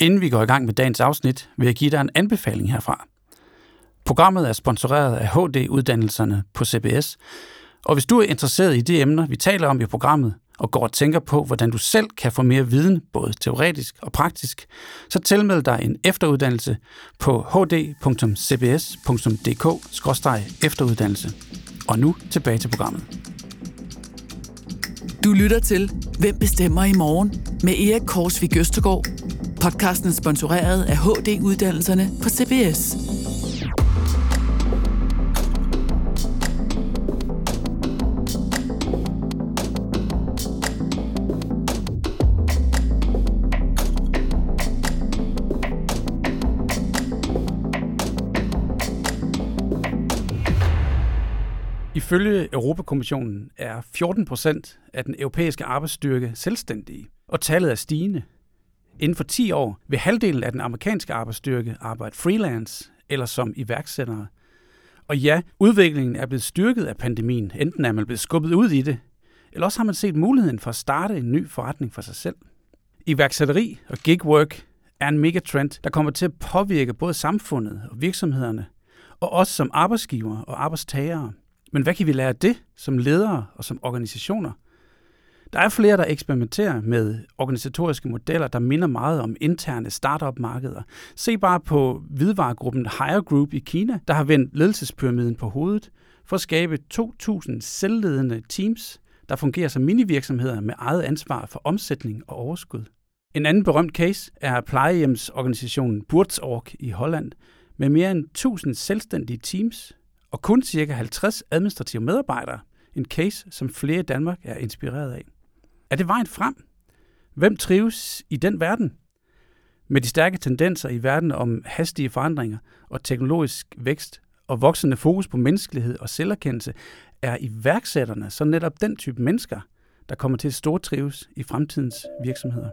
Inden vi går i gang med dagens afsnit, vil jeg give dig en anbefaling herfra. Programmet er sponsoreret af HD-uddannelserne på CBS, og hvis du er interesseret i de emner, vi taler om i programmet, og går og tænker på, hvordan du selv kan få mere viden, både teoretisk og praktisk, så tilmeld dig en efteruddannelse på hd.cbs.dk-efteruddannelse. Og nu tilbage til programmet. Du lytter til Hvem bestemmer i morgen? med Erik Korsvig Østergaard. Podcasten er sponsoreret af HD-uddannelserne på CBS. Ifølge Europakommissionen er 14 procent af den europæiske arbejdsstyrke selvstændige, og tallet er stigende. Inden for 10 år vil halvdelen af den amerikanske arbejdsstyrke arbejde freelance eller som iværksættere. Og ja, udviklingen er blevet styrket af pandemien. Enten er man blevet skubbet ud i det, eller også har man set muligheden for at starte en ny forretning for sig selv. Iværksætteri og gigwork er en megatrend, der kommer til at påvirke både samfundet og virksomhederne, og os som arbejdsgiver og arbejdstagere. Men hvad kan vi lære af det som ledere og som organisationer? Der er flere, der eksperimenterer med organisatoriske modeller, der minder meget om interne startup-markeder. Se bare på hvidvaregruppen Higher Group i Kina, der har vendt ledelsespyramiden på hovedet for at skabe 2.000 selvledende teams, der fungerer som minivirksomheder med eget ansvar for omsætning og overskud. En anden berømt case er plejehjemsorganisationen Burtsorg i Holland, med mere end 1000 selvstændige teams, og kun ca. 50 administrative medarbejdere, en case, som flere i Danmark er inspireret af. Er det vejen frem? Hvem trives i den verden? Med de stærke tendenser i verden om hastige forandringer og teknologisk vækst og voksende fokus på menneskelighed og selverkendelse, er iværksætterne så netop den type mennesker, der kommer til at stortrives i fremtidens virksomheder.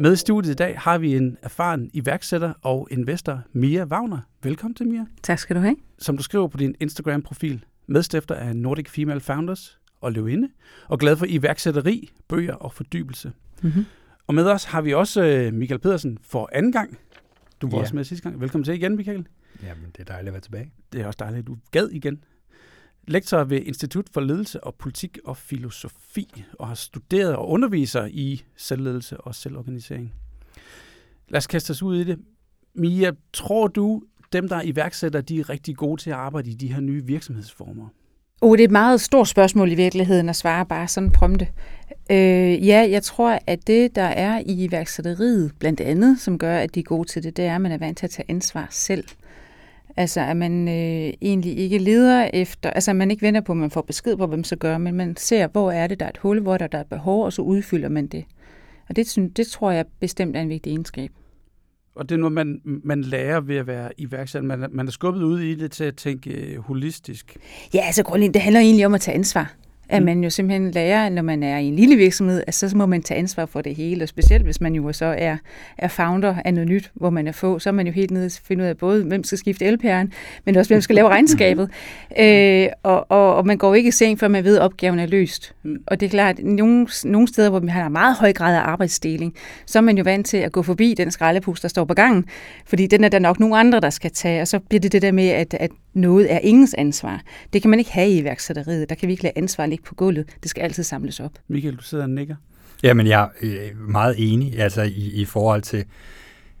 Med i studiet i dag har vi en erfaren iværksætter og investor, Mia Wagner. Velkommen til, Mia. Tak skal du have. Som du skriver på din Instagram-profil, medstifter af Nordic Female Founders og løvinde, og glad for iværksætteri, bøger og fordybelse. Mm-hmm. Og med os har vi også øh, Michael Pedersen for anden gang. Du var ja. også med sidste gang. Velkommen til igen, Michael. Jamen, det er dejligt at være tilbage. Det er også dejligt, at du gad igen lektor ved Institut for Ledelse og Politik og Filosofi, og har studeret og underviser i selvledelse og selvorganisering. Lad os kaste os ud i det. Mia, tror du, dem, der er iværksætter, de er rigtig gode til at arbejde i de her nye virksomhedsformer? Oh, det er et meget stort spørgsmål i virkeligheden at svare bare sådan prompte. Øh, ja, jeg tror, at det, der er i iværksætteriet, blandt andet, som gør, at de er gode til det, det er, at man er vant til at tage ansvar selv. Altså, at man øh, egentlig ikke leder efter, altså, man ikke venter på, at man får besked på, hvad man så gør, men man ser, hvor er det, der er et hul, hvor der, der er et behov, og så udfylder man det. Og det, det tror jeg bestemt er en vigtig egenskab. Og det er noget, man, man lærer ved at være iværksætter. Man, man er skubbet ud i det til at tænke øh, holistisk. Ja, altså grundlæggende, det handler egentlig om at tage ansvar at mm. man jo simpelthen lærer, når man er i en lille virksomhed, at så må man tage ansvar for det hele, og specielt hvis man jo så er, er founder af noget nyt, hvor man er få, så er man jo helt nede og finde ud af både, hvem skal skifte LPR'en, men også hvem skal lave regnskabet. øh, og, og, og man går ikke i seng, før man ved, at opgaven er løst. Mm. Og det er klart, at nogle, nogle steder, hvor man har en meget høj grad af arbejdsdeling, så er man jo vant til at gå forbi den skraldepus, der står på gangen, fordi den er der nok nogle andre, der skal tage, og så bliver det det der med, at, at noget er ingens ansvar. Det kan man ikke have i iværksætteriet. Der kan vi ikke lade ansvar ligge på gulvet. Det skal altid samles op. Michael, du sidder og nikker. Jamen, jeg er øh, meget enig altså i, i forhold til,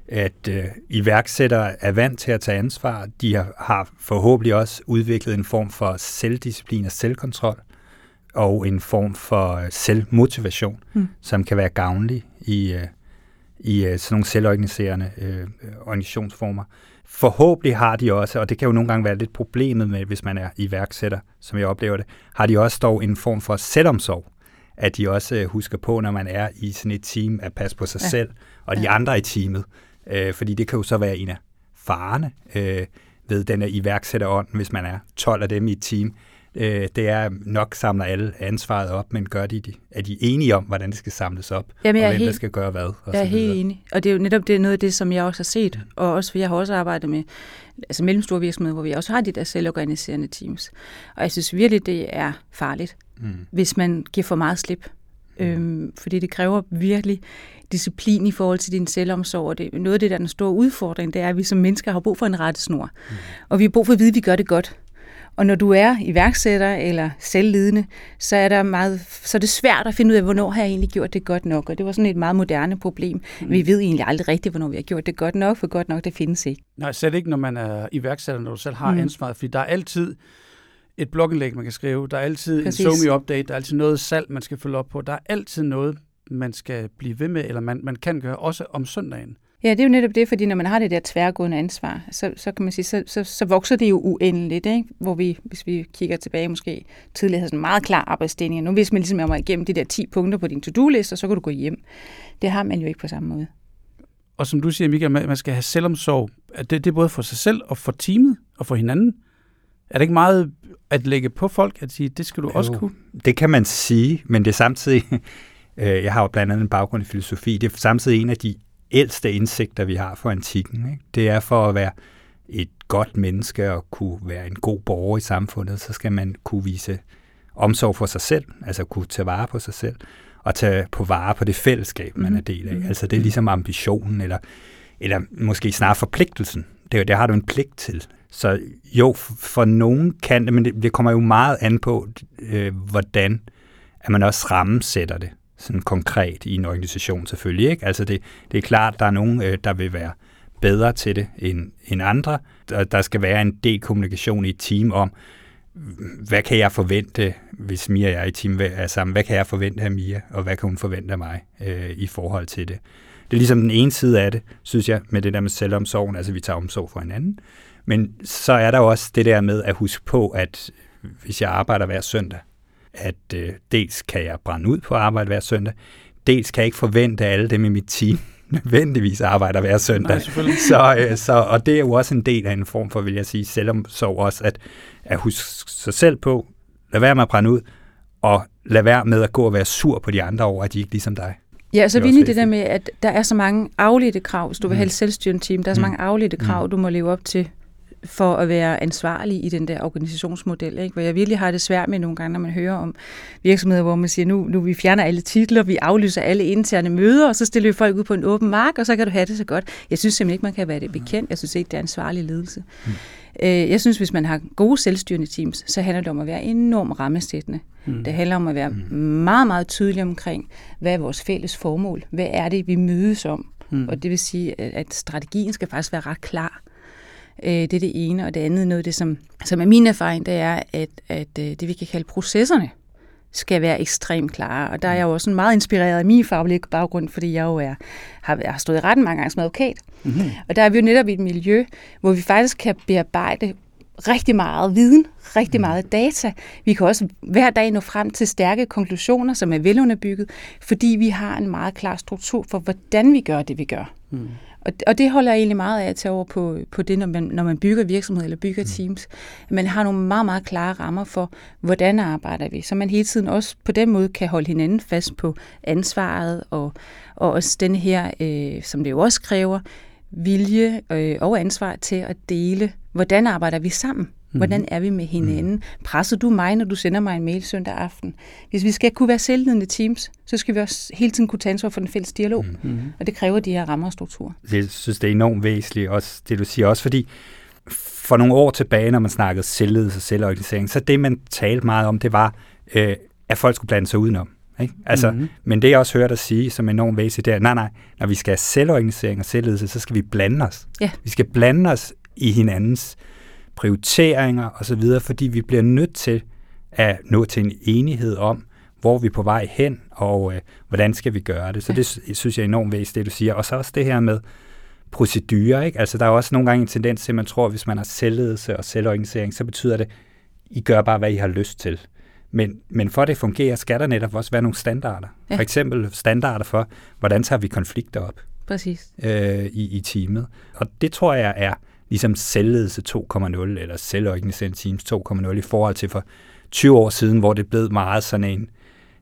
at øh, iværksættere er vant til at tage ansvar. De har, har forhåbentlig også udviklet en form for selvdisciplin og selvkontrol, og en form for øh, selvmotivation, hmm. som kan være gavnlig i, øh, i øh, sådan nogle selvorganiserende øh, organisationsformer. Forhåbentlig har de også, og det kan jo nogle gange være lidt problemet med, hvis man er iværksætter, som jeg oplever det, har de også dog en form for selvomsorg, at de også øh, husker på, når man er i sådan et team, at passe på sig ja. selv og de ja. andre i teamet. Øh, fordi det kan jo så være en af farerne øh, ved den her iværksætterånd, hvis man er 12 af dem i et team. Øh, det er nok samler alle ansvaret op, men gør de, er de enige om, hvordan det skal samles op, Jamen, og er hvem der helt- skal gøre hvad? Og Jeg er helt videre. enig. Og det er jo netop det, noget af det, som jeg også har set, og også, for jeg har også arbejdet med altså mellemstore virksomheder, hvor vi også har de der selvorganiserende teams. Og jeg synes virkelig, det er farligt, Mm. hvis man giver for meget slip. Øhm, fordi det kræver virkelig disciplin i forhold til din selvomsorg. Og det, noget af det, der er den store udfordring, det er, at vi som mennesker har brug for en rettesnor. Mm. Og vi har brug for at vide, at vi gør det godt. Og når du er iværksætter eller selvledende, så er, der meget, så er det svært at finde ud af, hvornår har jeg egentlig gjort det godt nok. Og det var sådan et meget moderne problem. Mm. Vi ved egentlig aldrig rigtigt, hvornår vi har gjort det godt nok, for godt nok, det findes ikke. Nej, slet ikke, når man er iværksætter, når du selv har Mm. ansvaret, fordi der er altid et blogindlæg, man kan skrive, der er altid Præcis. en SoMe update, der er altid noget salg, man skal følge op på, der er altid noget, man skal blive ved med, eller man, man kan gøre, også om søndagen. Ja, det er jo netop det, fordi når man har det der tværgående ansvar, så, så kan man sige, så, så, så vokser det jo uendeligt, ikke? hvor vi, hvis vi kigger tilbage måske, tidligere havde sådan en meget klar arbejdsdeling, nu hvis man ligesom er mig igennem de der 10 punkter på din to-do-liste, og så kan du gå hjem. Det har man jo ikke på samme måde. Og som du siger, Michael, man man skal have selvomsorg. at Det, det er både for sig selv og for teamet og for hinanden. Er det ikke meget at lægge på folk, at sige, det skal du jo. også kunne? Det kan man sige, men det er samtidig, jeg har jo blandt andet en baggrund i filosofi, det er samtidig en af de ældste indsigter, vi har for antikken. Ikke? Det er for at være et godt menneske og kunne være en god borger i samfundet, så skal man kunne vise omsorg for sig selv, altså kunne tage vare på sig selv, og tage på vare på det fællesskab, man er del af. Mhm. Altså det er ligesom ambitionen, eller, eller måske snarere forpligtelsen. Det, det har du en pligt til. Så jo, for nogen kan det, men det, det kommer jo meget an på, øh, hvordan at man også rammesætter det sådan konkret i en organisation selvfølgelig. Ikke? Altså det, det er klart, der er nogen, øh, der vil være bedre til det end, end andre. Der, der skal være en del kommunikation i et team om, hvad kan jeg forvente, hvis Mia og jeg er i team er sammen, hvad kan jeg forvente af Mia, og hvad kan hun forvente af mig øh, i forhold til det. Det er ligesom den ene side af det, synes jeg, med det der med selvomsorgen, altså vi tager omsorg for hinanden. Men så er der også det der med at huske på, at hvis jeg arbejder hver søndag, at øh, dels kan jeg brænde ud på arbejde hver søndag, dels kan jeg ikke forvente, at alle dem i mit team nødvendigvis arbejder hver søndag. Nej. Så, øh, så, og det er jo også en del af en form for, vil jeg sige, selvomsorg også, at, at huske sig selv på, lad være med at brænde ud, og lad være med at gå og være sur på de andre over, at de ikke er ligesom dig. Ja, så Det vi inde i også det der med, at der er så mange afledte krav, hvis du vil have et selvstyrende team, der er så Mm. mange afledte krav, Mm. du må leve op til for at være ansvarlig i den der organisationsmodel. Ikke? Hvor jeg virkelig har det svært med nogle gange, når man hører om virksomheder, hvor man siger, nu, nu vi fjerner alle titler, vi aflyser alle interne møder, og så stiller vi folk ud på en åben mark, og så kan du have det så godt. Jeg synes simpelthen ikke, man kan være det bekendt. Jeg synes ikke, det er ansvarlig ledelse. Mm. Jeg synes, hvis man har gode selvstyrende teams, så handler det om at være enormt rammesættende. Mm. Det handler om at være mm. meget, meget tydelig omkring, hvad er vores fælles formål? Hvad er det, vi mødes om? Mm. Og det vil sige, at- at strategien skal faktisk være ret klar. Øh, Det er det ene, og det andet, noget af det, som, som er min erfaring, det er, at, at øh, det vi kan kalde processerne, skal være ekstremt klare. Og der er jeg jo også meget inspireret af min faglige baggrund, fordi jeg jo er, har, har stået i retten mange gange som advokat. Mm-hmm. Og der er vi jo netop i et miljø, hvor vi faktisk kan bearbejde rigtig meget viden, rigtig meget data. Vi kan også hver dag nå frem til stærke konklusioner, som er velunderbygget, fordi vi har en meget klar struktur for, hvordan vi gør det, vi gør. Mm. Og, og det holder jeg egentlig meget af at tage over på, på det, når man, når man bygger virksomhed eller bygger teams. At man har nogle meget, meget klare rammer for, hvordan arbejder vi, så man hele tiden også på den måde kan holde hinanden fast på ansvaret, og, og også den her, øh, som det jo også kræver, vilje øh, og ansvar til at dele, hvordan arbejder vi sammen? Hvordan er vi med hinanden? Mm. Presser du mig, når du sender mig en mail søndag aften? Hvis vi skal kunne være selvledende teams, så skal vi også hele tiden kunne tage ansvar for den fælles dialog. Mm. Og det kræver de her rammer og strukturer. Jeg synes, det er enormt væsentligt, også det du siger, også fordi for nogle år tilbage, når man snakkede selvledelse og selvorganisering, så det, man talte meget om, det var, øh, at folk skulle blande sig udenom. Ikke? Altså, mm-hmm. Men det, jeg også hørte dig sige, som er enormt væsentligt, det er, nej, nej, når vi skal have selvorganisering og selvledelse, så skal vi blande os. Ja. Vi skal blande os i hinandens prioriteringer og så videre, fordi vi bliver nødt til at nå til en enighed om, hvor vi er på vej hen, og øh, hvordan skal vi gøre det. Så det sy- synes jeg er enormt væsentligt, det du siger. Og så også det her med procedurer. Ikke? Altså, der er også nogle gange en tendens til, at man tror, at hvis man har selvledelse og selvorganisering, så betyder det, I gør bare, hvad I har lyst til. Men, men for at det fungerer, skal der netop også være nogle standarder. Ja. For eksempel standarder for, hvordan tager vi konflikter op Præcis. øh, i, i teamet. Og det tror jeg er ligesom selvledelse 2.0, eller selvorganiserende teams 2.0 i forhold til for 20 år siden, hvor det blev meget sådan en,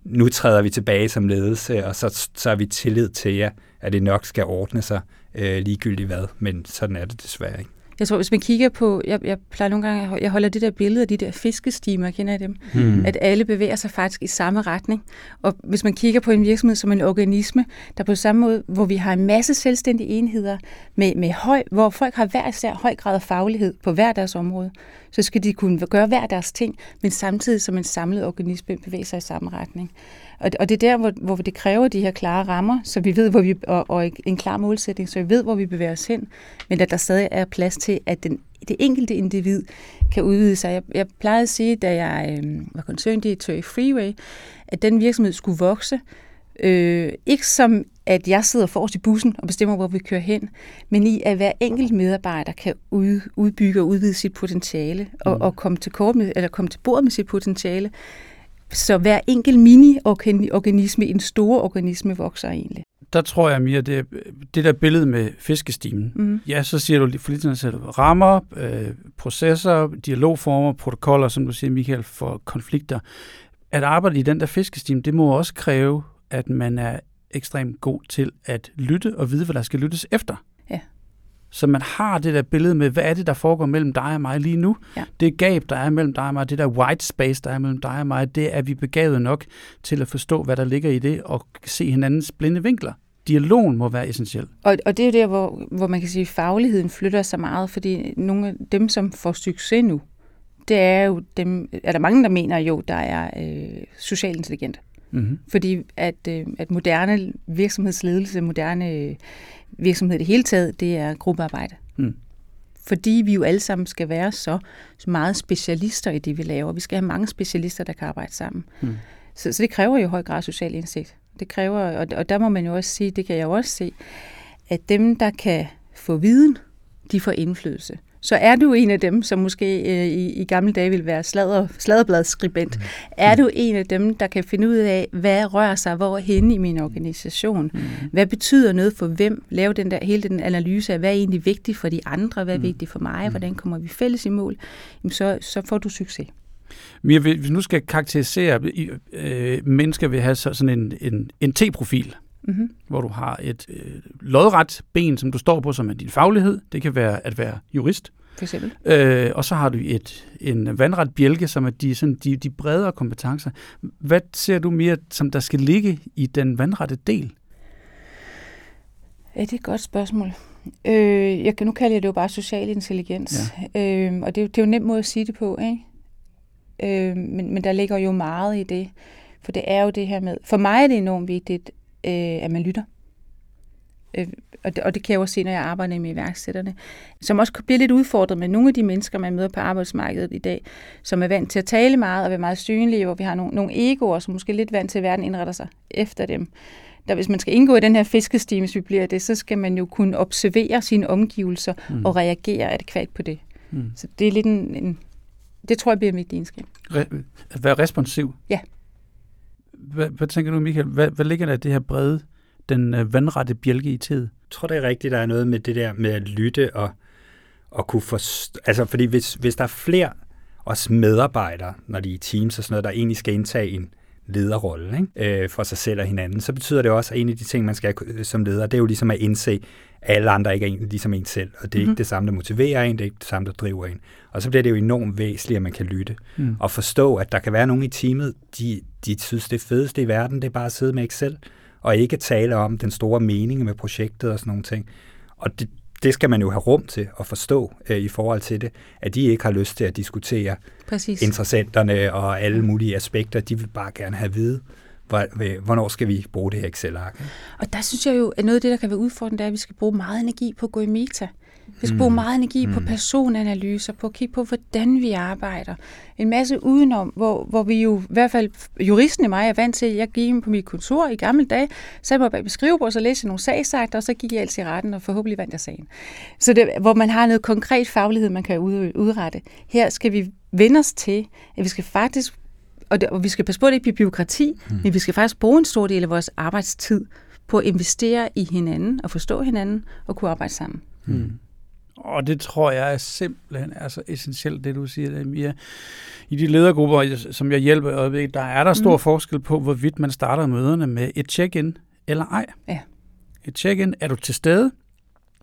nu træder vi tilbage som ledelse, og så, så er vi tillid til jer, at det nok skal ordne sig øh, ligegyldigt hvad, men sådan er det desværre ikke. Jeg tror, hvis man kigger på, jeg, jeg plejer nogle gange, jeg holder det der billede af de der fiskestimer, kender I dem? Hmm. At alle bevæger sig faktisk i samme retning. Og hvis man kigger på en virksomhed som en organisme, der på samme måde, hvor vi har en masse selvstændige enheder, med, med høj, hvor folk har hver især høj grad af faglighed på hver deres område, så skal de kunne gøre hver deres ting, men samtidig som en samlet organisme bevæger sig i samme retning. Og, og det er der, hvor, hvor det kræver de her klare rammer, så vi ved, hvor vi, og, og en klar målsætning, så vi ved, hvor vi bevæger os hen, men at der stadig er plads til, at den, det enkelte individ kan udvide sig. Jeg, jeg plejede at sige, da jeg øh, var koncerndirektør i Freeway, at den virksomhed skulle vokse, øh, ikke som at jeg sidder forrest i bussen og bestemmer, hvor vi kører hen, men i at hver enkelt medarbejder kan ud, udbygge og udvide sit potentiale og, mm. og komme til kort med, eller komme til bordet med sit potentiale, så hver enkelt mini-organisme i en store organisme vokser egentlig. Der tror jeg mere, det, det der billede med fiskestimen. Mm. Ja, så siger du for lidt selv, rammer, øh, processer, dialogformer, protokoller, som du siger, Michael, for konflikter. At arbejde i den der fiskestime, det må også kræve, at man er ekstremt god til at lytte og vide, hvad der skal lyttes efter. Så man har det der billede med, hvad er det, der foregår mellem dig og mig lige nu? Ja. Det gab, der er mellem dig og mig, det der white space, der er mellem dig og mig, det er vi begavet nok til at forstå, hvad der ligger i det, og se hinandens blinde vinkler. Dialogen må være essentiel. Og, og det er jo der, hvor, hvor man kan sige, at fagligheden flytter sig meget, fordi nogle af dem, som får succes nu, det er jo dem, er der mange, der mener jo, der er øh, socialt intelligente. Mm-hmm. Fordi at, øh, at moderne virksomhedsledelse, moderne øh, virksomhed i det hele taget, det er gruppearbejde. Mm. Fordi vi jo alle sammen skal være så meget specialister i det, vi laver. Vi skal have mange specialister, der kan arbejde sammen. Mm. Så, så det kræver jo høj grad social indsigt. Det kræver, og, og der må man jo også sige, det kan jeg jo også se, at dem, der kan få viden, de får indflydelse så er du en af dem, som måske øh, i, i gamle dage vil være sladder, sladderbladsskribent. Mm. Er du en af dem, der kan finde ud af, hvad rører sig hvor hen i min organisation? Mm. Hvad betyder noget for hvem? Lave den der, hele den analyse af, hvad er egentlig vigtigt for de andre? Hvad er mm. vigtigt for mig? Mm. Hvordan kommer vi fælles i mål? Jamen, så, så får du succes. Mia, hvis nu skal karakterisere, øh, mennesker vil have sådan en, en, en T-profil, mm-hmm. hvor du har et øh, lodret ben, som du står på, som er din faglighed. Det kan være at være jurist. For eksempel. Øh, og så har du et, en vandret bjælke, som er de, sådan, de, de bredere kompetencer. Hvad ser du mere, som der skal ligge i den vandrette del? Ja, det er et godt spørgsmål. Øh, jeg kan nu kalde det jo bare social intelligens. Ja. Øh, og det, det er jo en nem måde at sige det på, ikke? Øh, men, men der ligger jo meget i det. For det er jo det her med... For mig er det enormt vigtigt, øh, at man lytter. Øh, og, det, og det kan jeg også se, når jeg arbejder med iværksætterne, som også bliver lidt udfordret med nogle af de mennesker, man møder på arbejdsmarkedet i dag, som er vant til at tale meget og være meget synlige, hvor vi har nogle, nogle egoer, som måske lidt vant til, at verden indretter sig efter dem. Der, hvis man skal indgå i den her fiskestime, hvis vi bliver det, så skal man jo kunne observere sine omgivelser mm. og reagere adekvat på det. Mm. Så det er lidt en, en det tror jeg bliver mit egenskab. Re- at være responsiv? Ja. Hvad, hvad tænker du, Michael? Hvad, hvad ligger der i det her brede, den øh, vandrette bjælke i tid? Jeg tror, det er rigtigt, der er noget med det der med at lytte og, og kunne forstå... Altså, fordi hvis, hvis der er flere os medarbejdere, når de er i teams og sådan noget, der egentlig skal indtage en lederrolle ikke? Øh, for sig selv og hinanden, så betyder det også, at en af de ting, man skal øh, som leder, det er jo ligesom at indse, alle andre ikke er en, ligesom en selv, og det er mm-hmm. ikke mhm. det samme, der motiverer en, det er ikke det samme, der driver en. Og så bliver det jo enormt væsentligt, at man kan lytte mm. og forstå, at der kan være nogen i teamet, de, de synes, det fedeste i verden, det er bare at sidde med Excel, og ikke tale om den store mening med projektet og sådan nogle ting. Og det, det skal man jo have rum til at forstå øh, i forhold til det, at de ikke har lyst til at diskutere Præcis. interessenterne og alle mulige aspekter. De vil bare gerne have at vide, hvornår skal vi bruge det her Excel-ark. Og der synes jeg jo, at noget af det, der kan være udfordrende, det er, at vi skal bruge meget energi på at gå i meta. Vi skal mm. bruge meget energi mm. på personanalyser, på at kigge på, hvordan vi arbejder. En masse udenom, hvor, hvor vi jo, i hvert fald juristen i mig, er vant til, at jeg gik ind på mit kontor i gamle dage, så jeg bag beskrive på, så læste nogle sagsakter, og så gik jeg altid i retten, og forhåbentlig vandt jeg sagen. Så det, hvor man har noget konkret faglighed, man kan udrette. Her skal vi vende os til, at vi skal faktisk, og, det, og vi skal passe på, at det ikke bliver byråkrati, mm. men vi skal faktisk bruge en stor del af vores arbejdstid på at investere i hinanden og forstå hinanden og kunne arbejde sammen. Mm. Og det tror jeg er simpelthen er så essentielt, det du siger, Mia. I de ledergrupper, som jeg hjælper i øjeblikket, der er der stor mm. forskel på, hvorvidt man starter møderne med et check-in eller ej. Ja. Et check-in, er du til stede?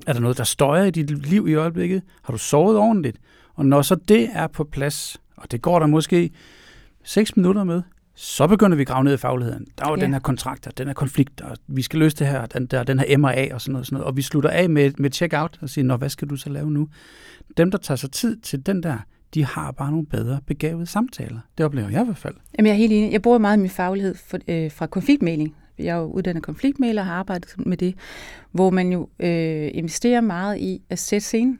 Er der noget, der støjer i dit liv i øjeblikket? Har du sovet ordentligt? Og når så det er på plads, og det går der måske 6 minutter med, så begynder vi at grave ned i fagligheden. Der er jo ja. den her kontrakt, og den her konflikt, og vi skal løse det her, den, der, den her MRA og sådan noget, sådan noget. Og vi slutter af med, med check-out og siger, Nå, hvad skal du så lave nu? Dem, der tager sig tid til den der, de har bare nogle bedre begavede samtaler. Det oplever jeg i hvert fald. Jamen, jeg er helt enig. Jeg bruger meget min faglighed for, øh, fra konfliktmæling. Jeg er jo uddannet konfliktmæler og har arbejdet med det, hvor man jo øh, investerer meget i at sætte scenen.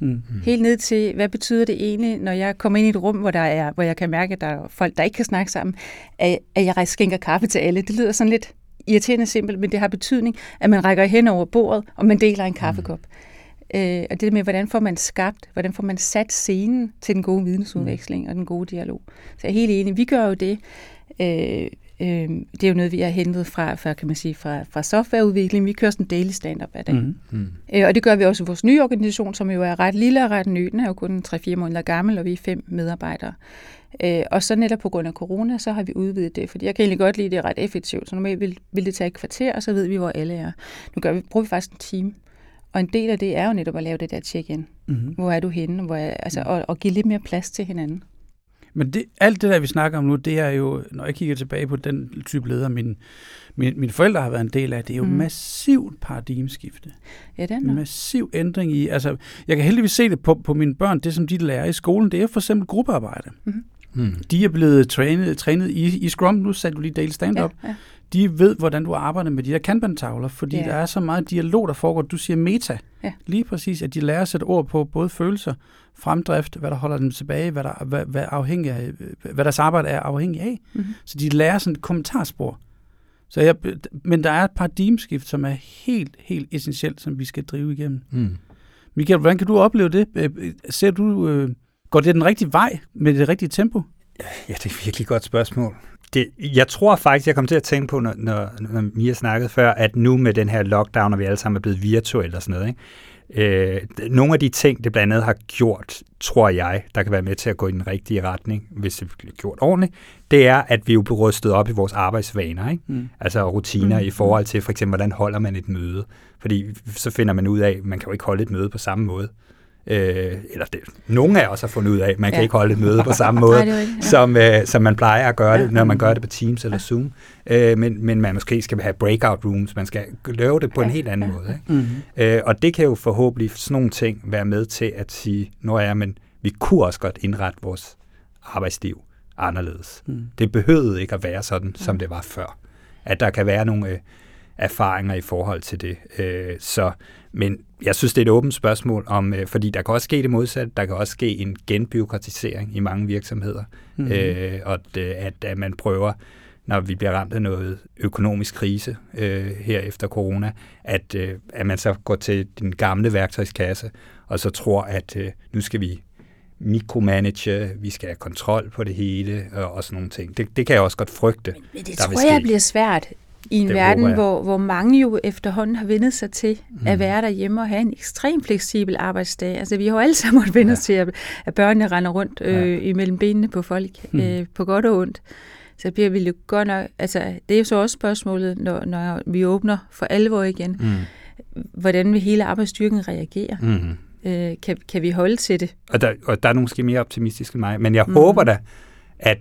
Mm. Helt ned til, hvad betyder det egentlig, når jeg kommer ind i et rum, hvor, der er, hvor jeg kan mærke, at der er folk, der ikke kan snakke sammen, at, at jeg skænker kaffe til alle. Det lyder sådan lidt irriterende simpelt, men det har betydning, at man rækker hen over bordet, og man deler en kaffekop. Mm. Øh, og det med, hvordan får man skabt, hvordan får man sat scenen til den gode vidensudveksling mm. og den gode dialog. Så jeg er helt enig. Vi gør jo det, øh, Øh, det er jo noget, vi har hentet fra, fra, kan man sige, fra, fra softwareudvikling. Vi kører sådan en daily stand-up hver dag. Mm. Mm. Øh, og det gør vi også i vores nye organisation, som jo er ret lille og ret ny. Den er jo kun 3-4 måneder gammel, og vi er fem medarbejdere. Øh, og så netop på grund af corona, så har vi udvidet det, fordi jeg kan egentlig godt lide, at det er ret effektivt. Så normalt vil, vil det tage et kvarter, og så ved vi, hvor alle er. Nu gør vi, bruger vi faktisk en time. Og en del af det er jo netop at lave det der check-in. Mm-hmm. Hvor er du henne? Hvor er, altså, og, og give lidt mere plads til hinanden. Men det, alt det der, vi snakker om nu, det er jo, når jeg kigger tilbage på den type leder, min, min, mine forældre har været en del af, det er jo mm. massivt paradigmeskifte. Ja, det er Massiv ændring i, altså, jeg kan heldigvis se det på, på mine børn, det som de lærer i skolen, det er for eksempel gruppearbejde. Mm. Mm. De er blevet trænet, trænet i, i Scrum, nu satte du lige Dale stand-up. Ja, ja. De ved, hvordan du arbejder med de der kanban-tavler, fordi ja. der er så meget dialog, der foregår. Du siger meta. Ja. Lige præcis, at de lærer at sætte ord på både følelser, fremdrift, hvad der holder dem tilbage, hvad, der, hvad, hvad, afhængig af, hvad deres arbejde er afhængig af. Mm-hmm. Så de lærer sådan et kommentarspor. Så jeg, men der er et paradigmeskift, som er helt, helt essentielt, som vi skal drive igennem. Mm. Michael, hvordan kan du opleve det? Øh, ser du, øh, går det den rigtige vej med det rigtige tempo? Ja, det er et virkelig godt spørgsmål. Det, jeg tror faktisk, jeg kom til at tænke på, når, når, når Mia snakkede før, at nu med den her lockdown, og vi alle sammen er blevet virtuelle og sådan noget, ikke? Øh, nogle af de ting, det blandt andet har gjort, tror jeg, der kan være med til at gå i den rigtige retning, hvis det bliver gjort ordentligt, det er, at vi jo blevet rystet op i vores arbejdsvaner, ikke? Mm. altså rutiner mm. i forhold til for eksempel, hvordan holder man et møde. Fordi så finder man ud af, at man kan jo ikke holde et møde på samme måde. Øh, eller det, nogle af os har fundet ud af, at man ja. kan ikke holde et møde på samme måde, Nej, ja. som, øh, som man plejer at gøre det, når man gør det på Teams eller Zoom. Øh, men, men man måske skal have breakout rooms, man skal lave det på en helt anden ja. måde. Ikke? Mm-hmm. Øh, og det kan jo forhåbentlig sådan nogle ting være med til at sige, når er, men vi kunne også godt indrette vores arbejdsliv anderledes. Mm. Det behøvede ikke at være sådan, som det var før. At der kan være nogle øh, erfaringer i forhold til det. Øh, så men jeg synes, det er et åbent spørgsmål, om, øh, fordi der kan også ske det modsatte. Der kan også ske en genbyråkratisering i mange virksomheder. Mm-hmm. Øh, og at, at, at man prøver, når vi bliver ramt af noget økonomisk krise øh, her efter corona, at, øh, at man så går til den gamle værktøjskasse, og så tror, at øh, nu skal vi mikromanage, vi skal have kontrol på det hele, og, og sådan nogle ting. Det, det kan jeg også godt frygte. Men det tror jeg bliver svært i en det verden, hvor, hvor mange jo efterhånden har vendet sig til mm. at være derhjemme og have en ekstremt fleksibel arbejdsdag. Altså vi har jo alle sammen vendt ja. til, at, at børnene render rundt øh, ja. imellem benene på folk, mm. øh, på godt og ondt. Så bliver vi jo godt nok, altså det er jo så også spørgsmålet, når, når vi åbner for alvor igen, mm. hvordan vil hele arbejdsstyrken reagere? Mm. Øh, kan, kan vi holde til det? Og der, og der er nogle måske mere optimistiske end mig, men jeg mm. håber da, at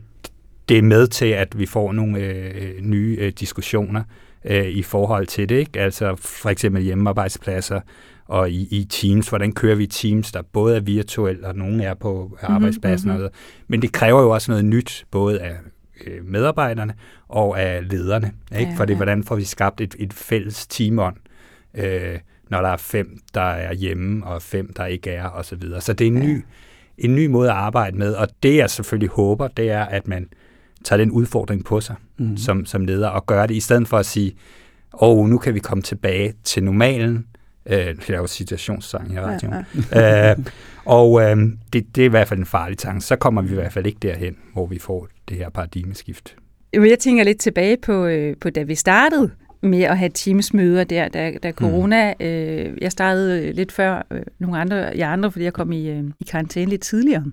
det er med til, at vi får nogle øh, nye øh, diskussioner øh, i forhold til det. Ikke? Altså for eksempel hjemmearbejdspladser og i, i Teams. Hvordan kører vi Teams, der både er virtuelt, og nogen er på arbejdspladsen. Mm-hmm. Og Men det kræver jo også noget nyt, både af øh, medarbejderne og af lederne. Ikke? Ja, For det, hvordan får vi skabt et, et fælles teamånd, øh, når der er fem, der er hjemme, og fem, der ikke er, og så videre. Så det er en ny, en ny måde at arbejde med, og det jeg selvfølgelig håber, det er, at man tager den udfordring på sig mm. som, som leder og gør det, i stedet for at sige, åh, oh, nu kan vi komme tilbage til normalen. Øh, det er jo citationssang i radioen. Ja, ja. øh, og øh, det, det er i hvert fald en farlig tanke. Så kommer vi i hvert fald ikke derhen, hvor vi får det her paradigmeskift. Jeg tænker lidt tilbage på, øh, på da vi startede med at have teamsmøder der, da, da corona, mm. øh, jeg startede lidt før øh, nogle andre, jeg andre, fordi jeg kom i, øh, i karantæne lidt tidligere.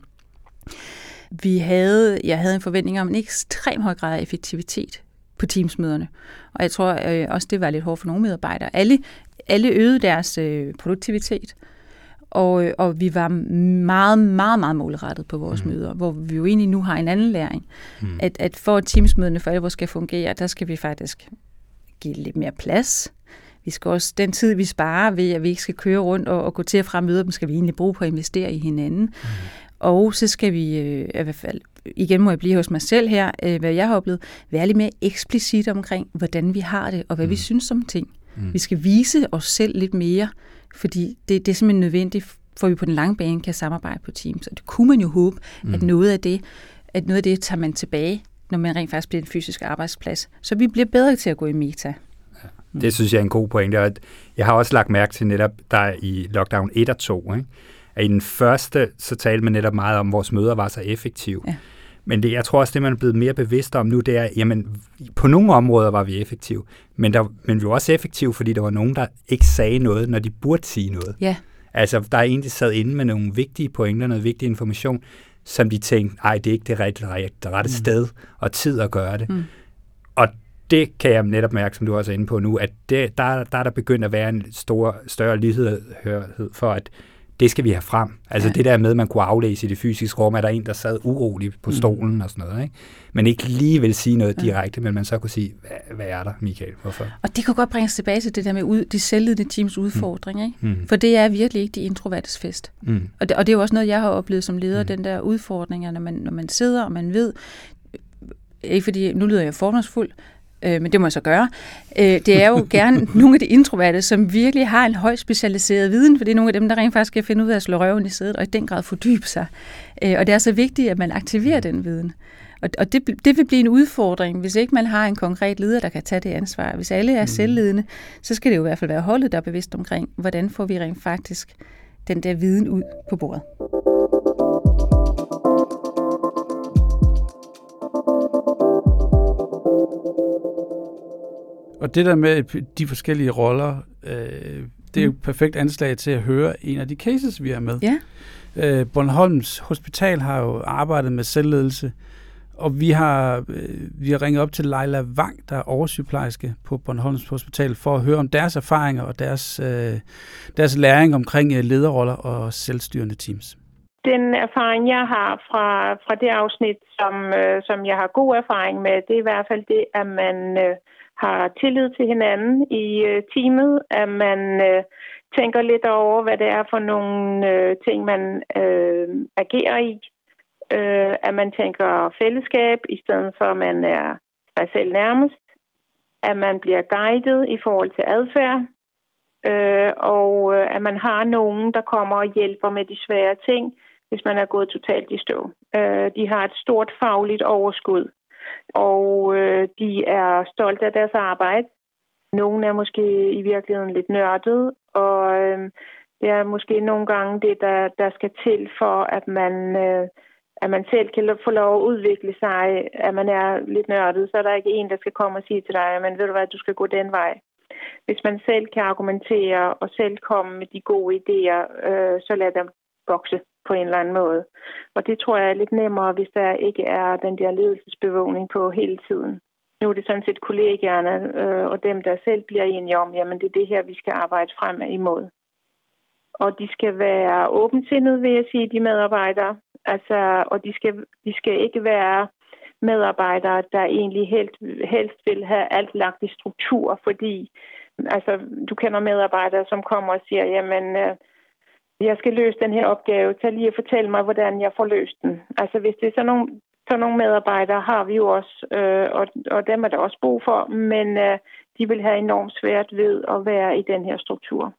Vi havde, jeg havde en forventning om en ekstrem høj grad af effektivitet på teamsmøderne. Og jeg tror øh, også, det var lidt hårdt for nogle medarbejdere. Alle, alle øgede deres øh, produktivitet, og, øh, og vi var meget, meget, meget målrettet på vores mm. møder, hvor vi jo egentlig nu har en anden læring. Mm. At, at for at teamsmøderne for alvor skal fungere, der skal vi faktisk give lidt mere plads. Vi skal også, den tid, vi sparer ved, at vi ikke skal køre rundt og, og gå til og fra møder, dem skal vi egentlig bruge på at investere i hinanden. Mm. Og så skal vi, øh, i hvert fald, igen må jeg blive hos mig selv her, øh, hvad jeg har oplevet, være lidt mere eksplicit omkring, hvordan vi har det, og hvad mm. vi synes om ting. Mm. Vi skal vise os selv lidt mere, fordi det, det er simpelthen nødvendigt, for vi på den lange bane kan samarbejde på Teams. Og det kunne man jo håbe, mm. at noget af det, at noget af det tager man tilbage, når man rent faktisk bliver en fysisk arbejdsplads. Så vi bliver bedre til at gå i meta. Ja, det synes jeg er en god pointe. Jeg har også lagt mærke til netop, der i lockdown 1 og 2, ikke? At i den første, så talte man netop meget om, at vores møder var så effektive. Ja. Men det, jeg tror også, det man er blevet mere bevidst om nu, det er, jamen, på nogle områder var vi effektive, men, der, men vi var også effektive, fordi der var nogen, der ikke sagde noget, når de burde sige noget. Ja. Altså, der er en, der sad inde med nogle vigtige pointer, noget vigtig information, som de tænkte, nej, det er ikke det rette, det rette mm. sted og tid at gøre det. Mm. Og det kan jeg netop mærke, som du også er inde på nu, at det, der, der er der begyndt at være en stor, større lydhørhed for, at det skal vi have frem. Altså ja. det der med, at man kunne aflæse i det fysiske rum, at der er en, der sad urolig på mm. stolen mm. og sådan noget. Ikke? Men ikke lige vil sige noget direkte, men man så kunne sige, hvad, hvad er der, Michael? Hvorfor? Og det kunne godt bringe os tilbage til det der med ud, de selvledende teams udfordring. Mm. Ikke? Mm. For det er virkelig ikke de introvertes fest. Mm. Og, det, og det er jo også noget, jeg har oplevet som leder, mm. den der udfordring, når man, når man sidder og man ved, ikke fordi, nu lyder jeg fordomsfuld, øh, men det må jeg så gøre. Øh, det er jo gerne nogle af de introverte, som virkelig har en højt specialiseret viden, for det er nogle af dem, der rent faktisk skal finde ud af at slå røven i sædet og i den grad fordybe sig. Øh, og det er så vigtigt, at man aktiverer den viden. Og, og det, det vil blive en udfordring, hvis ikke man har en konkret leder, der kan tage det ansvar. Hvis alle er mm. selvledende, så skal det jo i hvert fald være holdet, der er bevidst omkring, hvordan får vi rent faktisk den der viden ud på bordet. Og det der med de forskellige roller, øh, det er jo et mm. perfekt anslag til at høre en af de cases, vi er med. Ja. Øh, Bornholms Hospital har jo arbejdet med selvledelse, og vi har, øh, vi har ringet op til Leila Wang, der er oversygeplejerske på Bornholms Hospital, for at høre om deres erfaringer og deres, øh, deres læring omkring øh, lederroller og selvstyrende teams. Den erfaring, jeg har fra, fra det afsnit, som, øh, som jeg har god erfaring med, det er i hvert fald det, at man øh, har tillid til hinanden i øh, teamet, at man øh, tænker lidt over, hvad det er for nogle øh, ting, man øh, agerer i, øh, at man tænker fællesskab, i stedet for at man er sig selv nærmest, at man bliver guidet i forhold til adfærd, øh, og øh, at man har nogen, der kommer og hjælper med de svære ting, hvis man er gået totalt i stå. Øh, de har et stort fagligt overskud og øh, de er stolte af deres arbejde. Nogle er måske i virkeligheden lidt nørdet, og øh, det er måske nogle gange det, der, der skal til for, at man, øh, at man selv kan få lov at udvikle sig, at man er lidt nørdet, så er der ikke en, der skal komme og sige til dig, men ved du hvad, du skal gå den vej. Hvis man selv kan argumentere og selv komme med de gode idéer, øh, så lad dem vokse på en eller anden måde. Og det tror jeg er lidt nemmere, hvis der ikke er den der ledelsesbevågning på hele tiden. Nu er det sådan set kollegaerne øh, og dem, der selv bliver enige om, jamen det er det her, vi skal arbejde frem imod. Og de skal være åbensindede, vil jeg sige, de medarbejdere. Altså, og de skal, de skal ikke være medarbejdere, der egentlig helst, helst vil have alt lagt i struktur, fordi altså, du kender medarbejdere, som kommer og siger, jamen, øh, jeg skal løse den her opgave, tag lige og fortæl mig, hvordan jeg får løst den. Altså hvis det er sådan nogle, sådan nogle medarbejdere, har vi jo også, øh, og, og dem er der også brug for, men øh, de vil have enormt svært ved at være i den her struktur.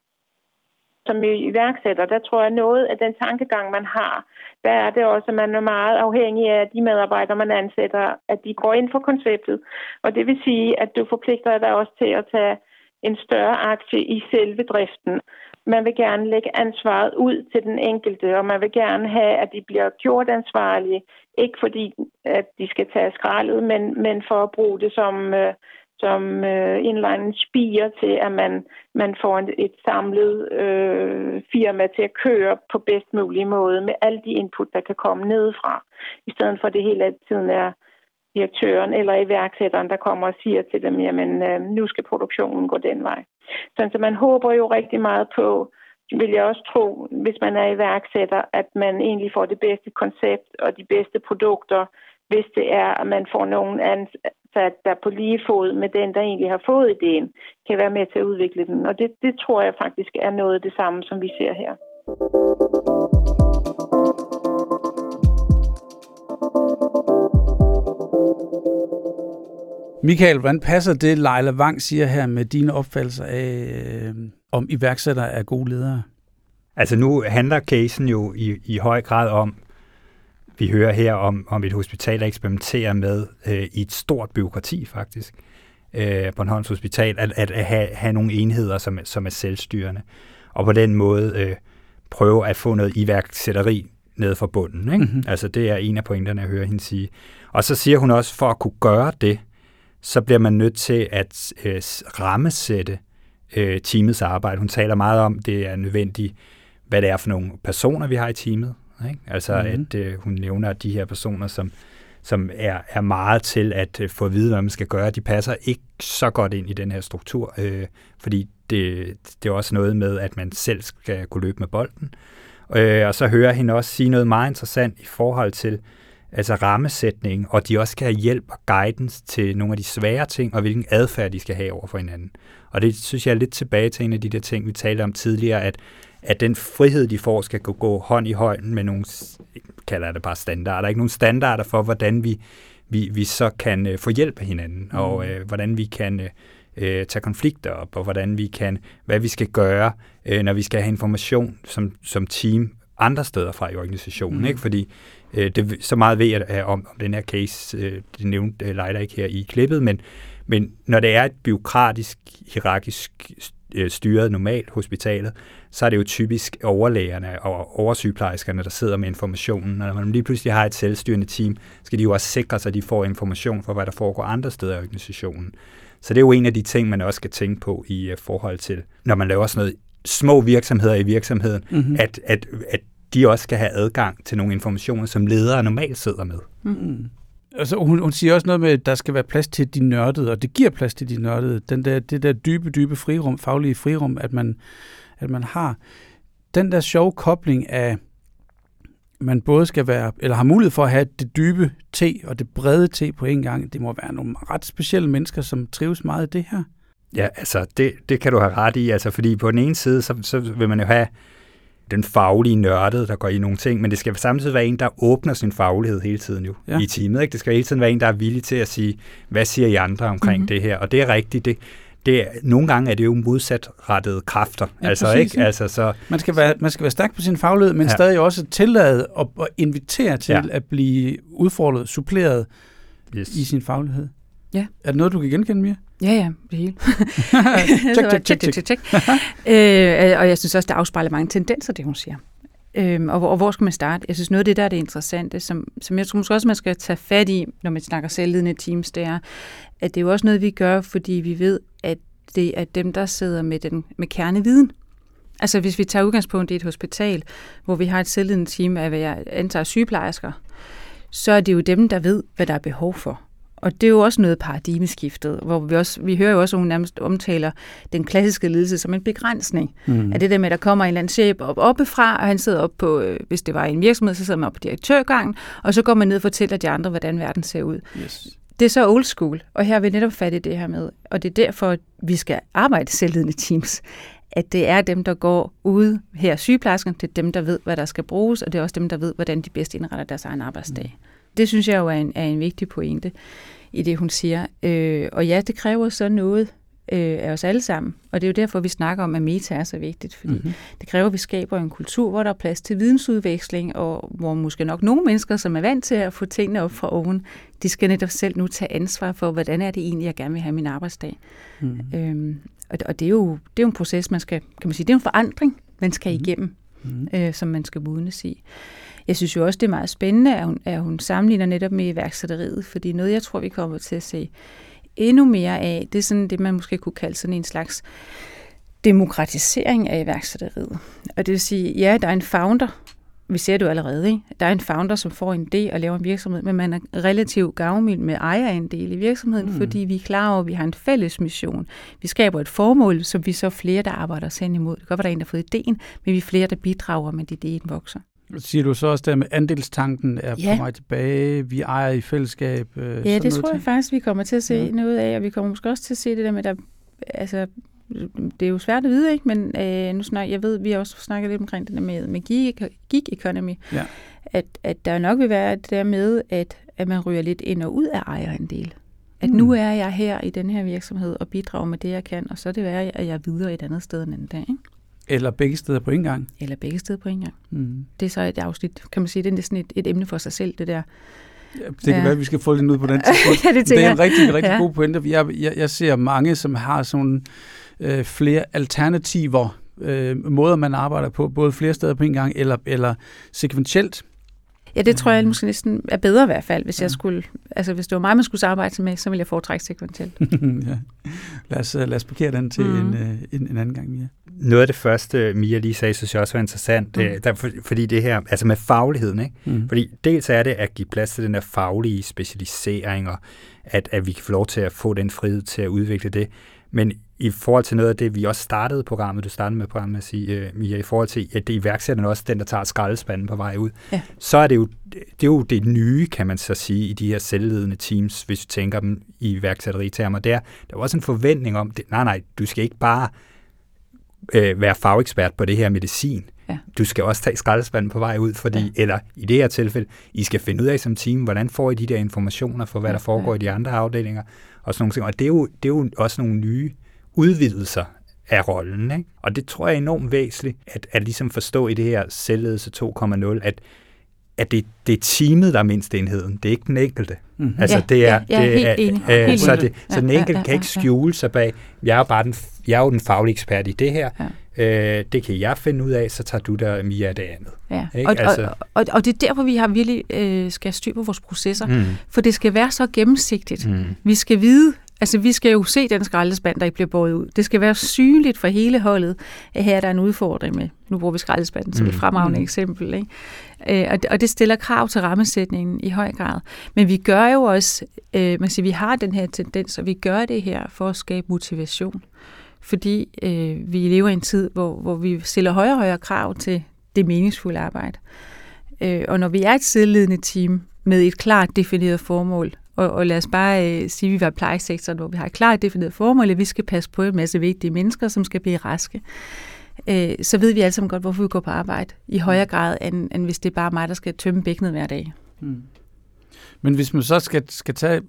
Som iværksætter, der tror jeg noget af den tankegang, man har, der er det også, at man er meget afhængig af de medarbejdere, man ansætter, at de går ind for konceptet. Og det vil sige, at du forpligter dig også til at tage en større aktie i selve driften man vil gerne lægge ansvaret ud til den enkelte, og man vil gerne have, at de bliver gjort ansvarlige. Ikke fordi, at de skal tage skraldet, men, men for at bruge det som, øh, som øh, en eller anden til, at man, man får et, et samlet øh, firma til at køre på bedst mulig måde med alle de input, der kan komme nedefra, i stedet for at det hele tiden er direktøren eller iværksætteren, der kommer og siger til dem, jamen øh, nu skal produktionen gå den vej. Så, så man håber jo rigtig meget på, vil jeg også tro, hvis man er iværksætter, at man egentlig får det bedste koncept og de bedste produkter, hvis det er, at man får nogen ansat, der på lige fod med den, der egentlig har fået ideen, kan være med til at udvikle den. Og det, det tror jeg faktisk er noget af det samme, som vi ser her. Michael, hvordan passer det, Leila Wang siger her med dine opfattelser af, øh, om iværksættere er gode ledere? Altså nu handler casen jo i, i høj grad om, vi hører her om, om et hospital, der eksperimenterer med øh, i et stort byråkrati faktisk, øh, Bornholms Hospital, at, at, at have, have nogle enheder, som, som er selvstyrende, og på den måde øh, prøve at få noget iværksætteri ned fra bunden. Ikke? Mm-hmm. Altså det er en af pointerne, jeg hører hende sige. Og så siger hun også, for at kunne gøre det, så bliver man nødt til at øh, rammesætte øh, teamets arbejde. Hun taler meget om, det er nødvendigt, hvad det er for nogle personer, vi har i teamet. Ikke? Altså mm-hmm. at øh, hun nævner de her personer, som, som er, er meget til at øh, få at vide, hvad man skal gøre. De passer ikke så godt ind i den her struktur, øh, fordi det, det er også noget med, at man selv skal kunne løbe med bolden. Øh, og så hører hende også sige noget meget interessant i forhold til altså rammesætning, og de også skal have hjælp og guidance til nogle af de svære ting, og hvilken adfærd de skal have over for hinanden. Og det synes jeg er lidt tilbage til en af de der ting, vi talte om tidligere, at, at den frihed, de får, skal gå hånd i hånd med nogle, kalder jeg det bare standarder, ikke nogle standarder for, hvordan vi, vi, vi så kan øh, få hjælp af hinanden, mm. og øh, hvordan vi kan øh, øh, tage konflikter op, og hvordan vi kan, hvad vi skal gøre, øh, når vi skal have information som, som team andre steder fra i organisationen, mm. ikke? Fordi øh, det, så meget ved jeg om, om den her case, øh, det nævnte øh, Leila ikke her i klippet, men, men når det er et byråkratisk, hierarkisk øh, styret normalt hospitalet, så er det jo typisk overlægerne og oversygeplejerskerne, der sidder med informationen. Og når man lige pludselig har et selvstyrende team, skal de jo også sikre sig, at de får information for, hvad der foregår andre steder i organisationen. Så det er jo en af de ting, man også skal tænke på i uh, forhold til, når man laver sådan noget små virksomheder i virksomheden, mm-hmm. at, at, at de også skal have adgang til nogle informationer, som ledere normalt sidder med. Mm-hmm. Altså, hun, hun siger også noget med, at der skal være plads til de nørdede, og det giver plads til de nørdede. Den der, det der dybe, dybe frirum, faglige frirum, at man, at man har. Den der sjove kobling af, man både skal være, eller har mulighed for at have det dybe te og det brede te på en gang. Det må være nogle ret specielle mennesker, som trives meget i det her. Ja, altså det, det kan du have ret i, altså fordi på den ene side, så, så vil man jo have den faglige nørdede, der går i nogle ting, men det skal samtidig være en, der åbner sin faglighed hele tiden jo ja. i teamet. Ikke? Det skal hele tiden være en, der er villig til at sige, hvad siger I andre omkring mm-hmm. det her? Og det er rigtigt, det, det er, nogle gange er det jo modsatrettede kræfter. Ja, altså, præcis, ikke? Altså, så, man, skal være, man skal være stærk på sin faglighed, men ja. stadig også tillade og, og invitere til ja. at blive udfordret, suppleret yes. i sin faglighed. Ja. Er det noget, du kan genkende, Mia? Ja, ja, det hele. check, check, check, check, check. øh, og jeg synes også, det afspejler mange tendenser, det hun siger. Øhm, og, hvor, og hvor skal man starte? Jeg synes, noget af det, der er det interessante, som, som jeg tror måske også, man skal tage fat i, når man snakker selvledende teams, det er, at det er jo også noget, vi gør, fordi vi ved, at det er dem, der sidder med, den, med kerneviden. Altså hvis vi tager udgangspunkt i et hospital, hvor vi har et selvledende team af, hvad jeg antager sygeplejersker, så er det jo dem, der ved, hvad der er behov for. Og det er jo også noget paradigmeskiftet, hvor vi også, vi hører jo også, at hun nærmest omtaler den klassiske ledelse som en begrænsning. Mm. At det der med, at der kommer en eller anden chef op oppefra, og han sidder op på, øh, hvis det var en virksomhed, så sidder man op på direktørgangen, og så går man ned og fortæller de andre, hvordan verden ser ud. Yes. Det er så old school, og her har vi netop fat i det her med, og det er derfor, at vi skal arbejde selvledende teams, at det er dem, der går ude her sygeplejerskerne, det er dem, der ved, hvad der skal bruges, og det er også dem, der ved, hvordan de bedst indretter deres egen arbejdsdag. Mm det synes jeg jo er en, er en vigtig pointe i det, hun siger. Øh, og ja, det kræver så noget øh, af os alle sammen. Og det er jo derfor, vi snakker om, at meta er så vigtigt, fordi mm-hmm. det kræver, at vi skaber en kultur, hvor der er plads til vidensudveksling, og hvor måske nok nogle mennesker, som er vant til at få tingene op fra oven, de skal netop selv nu tage ansvar for, hvordan er det egentlig, jeg gerne vil have min arbejdsdag. Mm-hmm. Øhm, og og det, er jo, det er jo en proces, man skal, kan man sige, det er en forandring, man skal mm-hmm. igennem, mm-hmm. øh, som man skal modnes i. Jeg synes jo også, det er meget spændende, at hun, at hun sammenligner netop med iværksætteriet, fordi noget, jeg tror, vi kommer til at se endnu mere af, det er sådan det, man måske kunne kalde sådan en slags demokratisering af iværksætteriet. Og det vil sige, ja, der er en founder, vi ser det jo allerede, ikke? der er en founder, som får en idé og laver en virksomhed, men man er relativt gavmild med ejerandel i virksomheden, mm. fordi vi er klar over, at vi har en fælles mission. Vi skaber et formål, som vi så flere, der arbejder os hen imod. Det kan godt være, der er en, der har fået ideen, men vi er flere, der bidrager med, at ideen vokser. Siger du så også der med andelstanken er ja. på vej tilbage, vi ejer i fællesskab? Øh, ja, det tror jeg faktisk, vi kommer til at se ja. noget af, og vi kommer måske også til at se det der med, der, altså, det er jo svært at vide, ikke? men øh, nu snakker, jeg ved, vi har også snakket lidt omkring det der med, med gig, gig economy, ja. at, at der nok vil være det der med, at, at man ryger lidt ind og ud af ejerandel. At mm. nu er jeg her i den her virksomhed og bidrager med det, jeg kan, og så er det værd, at jeg er videre et andet sted en anden dag. Ikke? Eller begge steder på en gang. Eller begge steder på en gang. Mm. Det er så et afsnit, kan man sige, det er sådan et, et emne for sig selv, det der. Ja, det kan ja. være, at vi skal få det ud på den tidspunkt. ja, det, det er en rigtig, rigtig ja. god pointe. Jeg, jeg, jeg ser mange, som har sådan øh, flere alternativer, øh, måder man arbejder på, både flere steder på en gang, eller, eller sekventielt. Ja, det tror jeg måske næsten er bedre i hvert fald, hvis ja. jeg skulle, altså hvis det var mig, man skulle arbejde med, så ville jeg foretrække sekventielt. ja. Lad os, lad os parkere den til mm. en, øh, en, en anden gang, Mia. Noget af det første, Mia lige sagde, synes jeg også var interessant, mm. der, for, fordi det her, altså med fagligheden, ikke? Mm. Fordi dels er det at give plads til den der faglige specialisering, og at, at vi kan få lov til at få den frihed til at udvikle det, men i forhold til noget af det, vi også startede programmet, du startede med programmet at sige, uh, Mia, i forhold til, at det iværksætterne også den, der tager skraldespanden på vej ud, ja. så er det, jo, det er jo det nye, kan man så sige, i de her selvledende teams, hvis vi tænker dem i iværksætteritermer. Der, der er også en forventning om, det, nej, nej, du skal ikke bare uh, være fagekspert på det her medicin. Ja. Du skal også tage skraldespanden på vej ud, fordi, ja. eller i det her tilfælde, I skal finde ud af som team, hvordan får I de der informationer for, hvad ja, der foregår ja. i de andre afdelinger, og sådan nogle ting. Og det er jo, det er jo også nogle nye udvidelser af rollen. Ikke? Og det tror jeg er enormt væsentligt, at, at ligesom forstå i det her selvledelse 2.0, at, at det, det er teamet, der er mindst enheden. Det er ikke den enkelte. Mm-hmm. Altså, ja, det er, ja, det er, øh, helt så, det, så den enkelte ja, ja, kan ikke skjule sig bag, jeg er, bare den, jeg er jo den faglige ekspert i det her, ja. øh, det kan jeg finde ud af, så tager du der Mia det andet. Ja. Ikke? Og, altså, og, og, og det er derfor, vi har virkelig øh, skal styr på vores processer, mm. for det skal være så gennemsigtigt. Mm. Vi skal vide, Altså, vi skal jo se den skraldespand, der ikke bliver båret ud. Det skal være synligt for hele holdet, at her er der en udfordring med. Nu bruger vi skraldespanden som et mm. fremragende mm. eksempel. Ikke? Øh, og, det, og det stiller krav til rammesætningen i høj grad. Men vi gør jo også, øh, man siger, vi har den her tendens, og vi gør det her for at skabe motivation. Fordi øh, vi lever i en tid, hvor, hvor vi stiller højere og højere krav til det meningsfulde arbejde. Øh, og når vi er et sideledende team med et klart defineret formål, og, og lad os bare øh, sige, at vi var plejesektoren, hvor vi har et klart defineret formål, at vi skal passe på en masse vigtige mennesker, som skal blive raske. Øh, så ved vi alle sammen godt, hvorfor vi går på arbejde i højere mm. grad, end, end hvis det er bare mig, der skal tømme bækkenet hver dag. Mm. Men hvis man så skal, skal tage,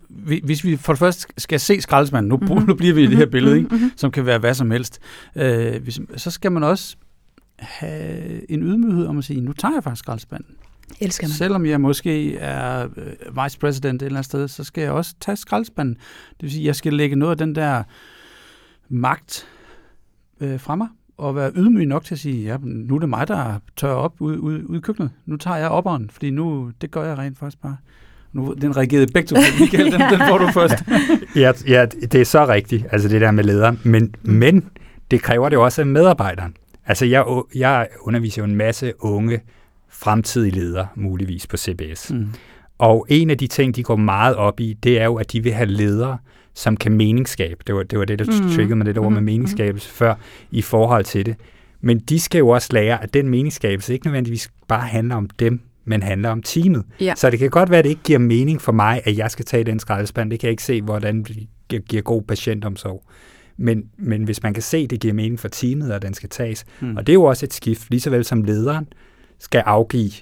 hvis vi for det første skal se skraldespanden, nu, mm-hmm. nu bliver vi i det her mhm. billede, ikke? Mm-hmm. som kan være hvad som helst, øh, hvis, så skal man også have en ydmyghed om at sige, nu tager jeg faktisk skraldespanden. Elsker man. Selvom jeg måske er øh, vice president et eller andet sted, så skal jeg også tage skraldespanden. Det vil sige, jeg skal lægge noget af den der magt øh, fra mig, og være ydmyg nok til at sige, ja, nu er det mig, der tør op ud, ud, ud i køkkenet. Nu tager jeg opperen, fordi nu, det gør jeg rent faktisk bare. Nu, den reagerede begge to Michael, den, den får du først. ja, ja, det er så rigtigt, altså det der med lederen. Men, men det kræver det også af medarbejderen. Altså jeg, jeg underviser jo en masse unge fremtidige leder, muligvis på CBS. Mm. Og en af de ting, de går meget op i, det er jo, at de vil have ledere, som kan meningsskabe. Det var det, var det der mm. triggede mig det ord med mm. meningsskabelse før i forhold til det. Men de skal jo også lære, at den meningsskabelse ikke nødvendigvis bare handler om dem, men handler om teamet. Ja. Så det kan godt være, at det ikke giver mening for mig, at jeg skal tage den skraldespand. Det kan jeg ikke se, hvordan det giver god patientomsorg. Men, men hvis man kan se, at det giver mening for teamet, at den skal tages, mm. og det er jo også et skift, lige så vel som lederen, skal afgive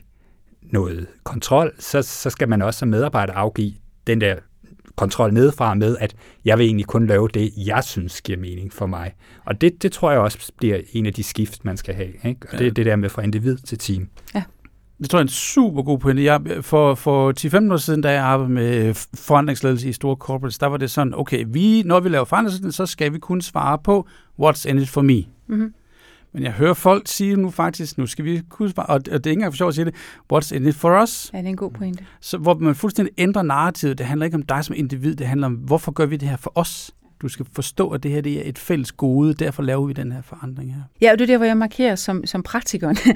noget kontrol, så, så skal man også som medarbejder afgive den der kontrol nedefra med, at jeg vil egentlig kun lave det, jeg synes giver mening for mig. Og det, det tror jeg også bliver en af de skift, man skal have. Ikke? Og ja. det er det der med fra individ til team. Ja. Det tror jeg er en super god pointe. Jeg, for, for 10-15 år siden, da jeg arbejdede med forandringsledelse i store corporates, der var det sådan, okay, vi, når vi laver forandringsledelse, så skal vi kun svare på, what's in it for me. Mm-hmm. Men jeg hører folk sige nu faktisk, nu skal vi huske, og det er ikke engang for sjovt at sige det, what's in it for us? Ja, det er en god pointe. Så, hvor man fuldstændig ændrer narrativet. Det handler ikke om dig som individ, det handler om, hvorfor gør vi det her for os? Du skal forstå, at det her det er et fælles gode, derfor laver vi den her forandring her. Ja, og det er der, hvor jeg markerer som, som praktikeren. Mm.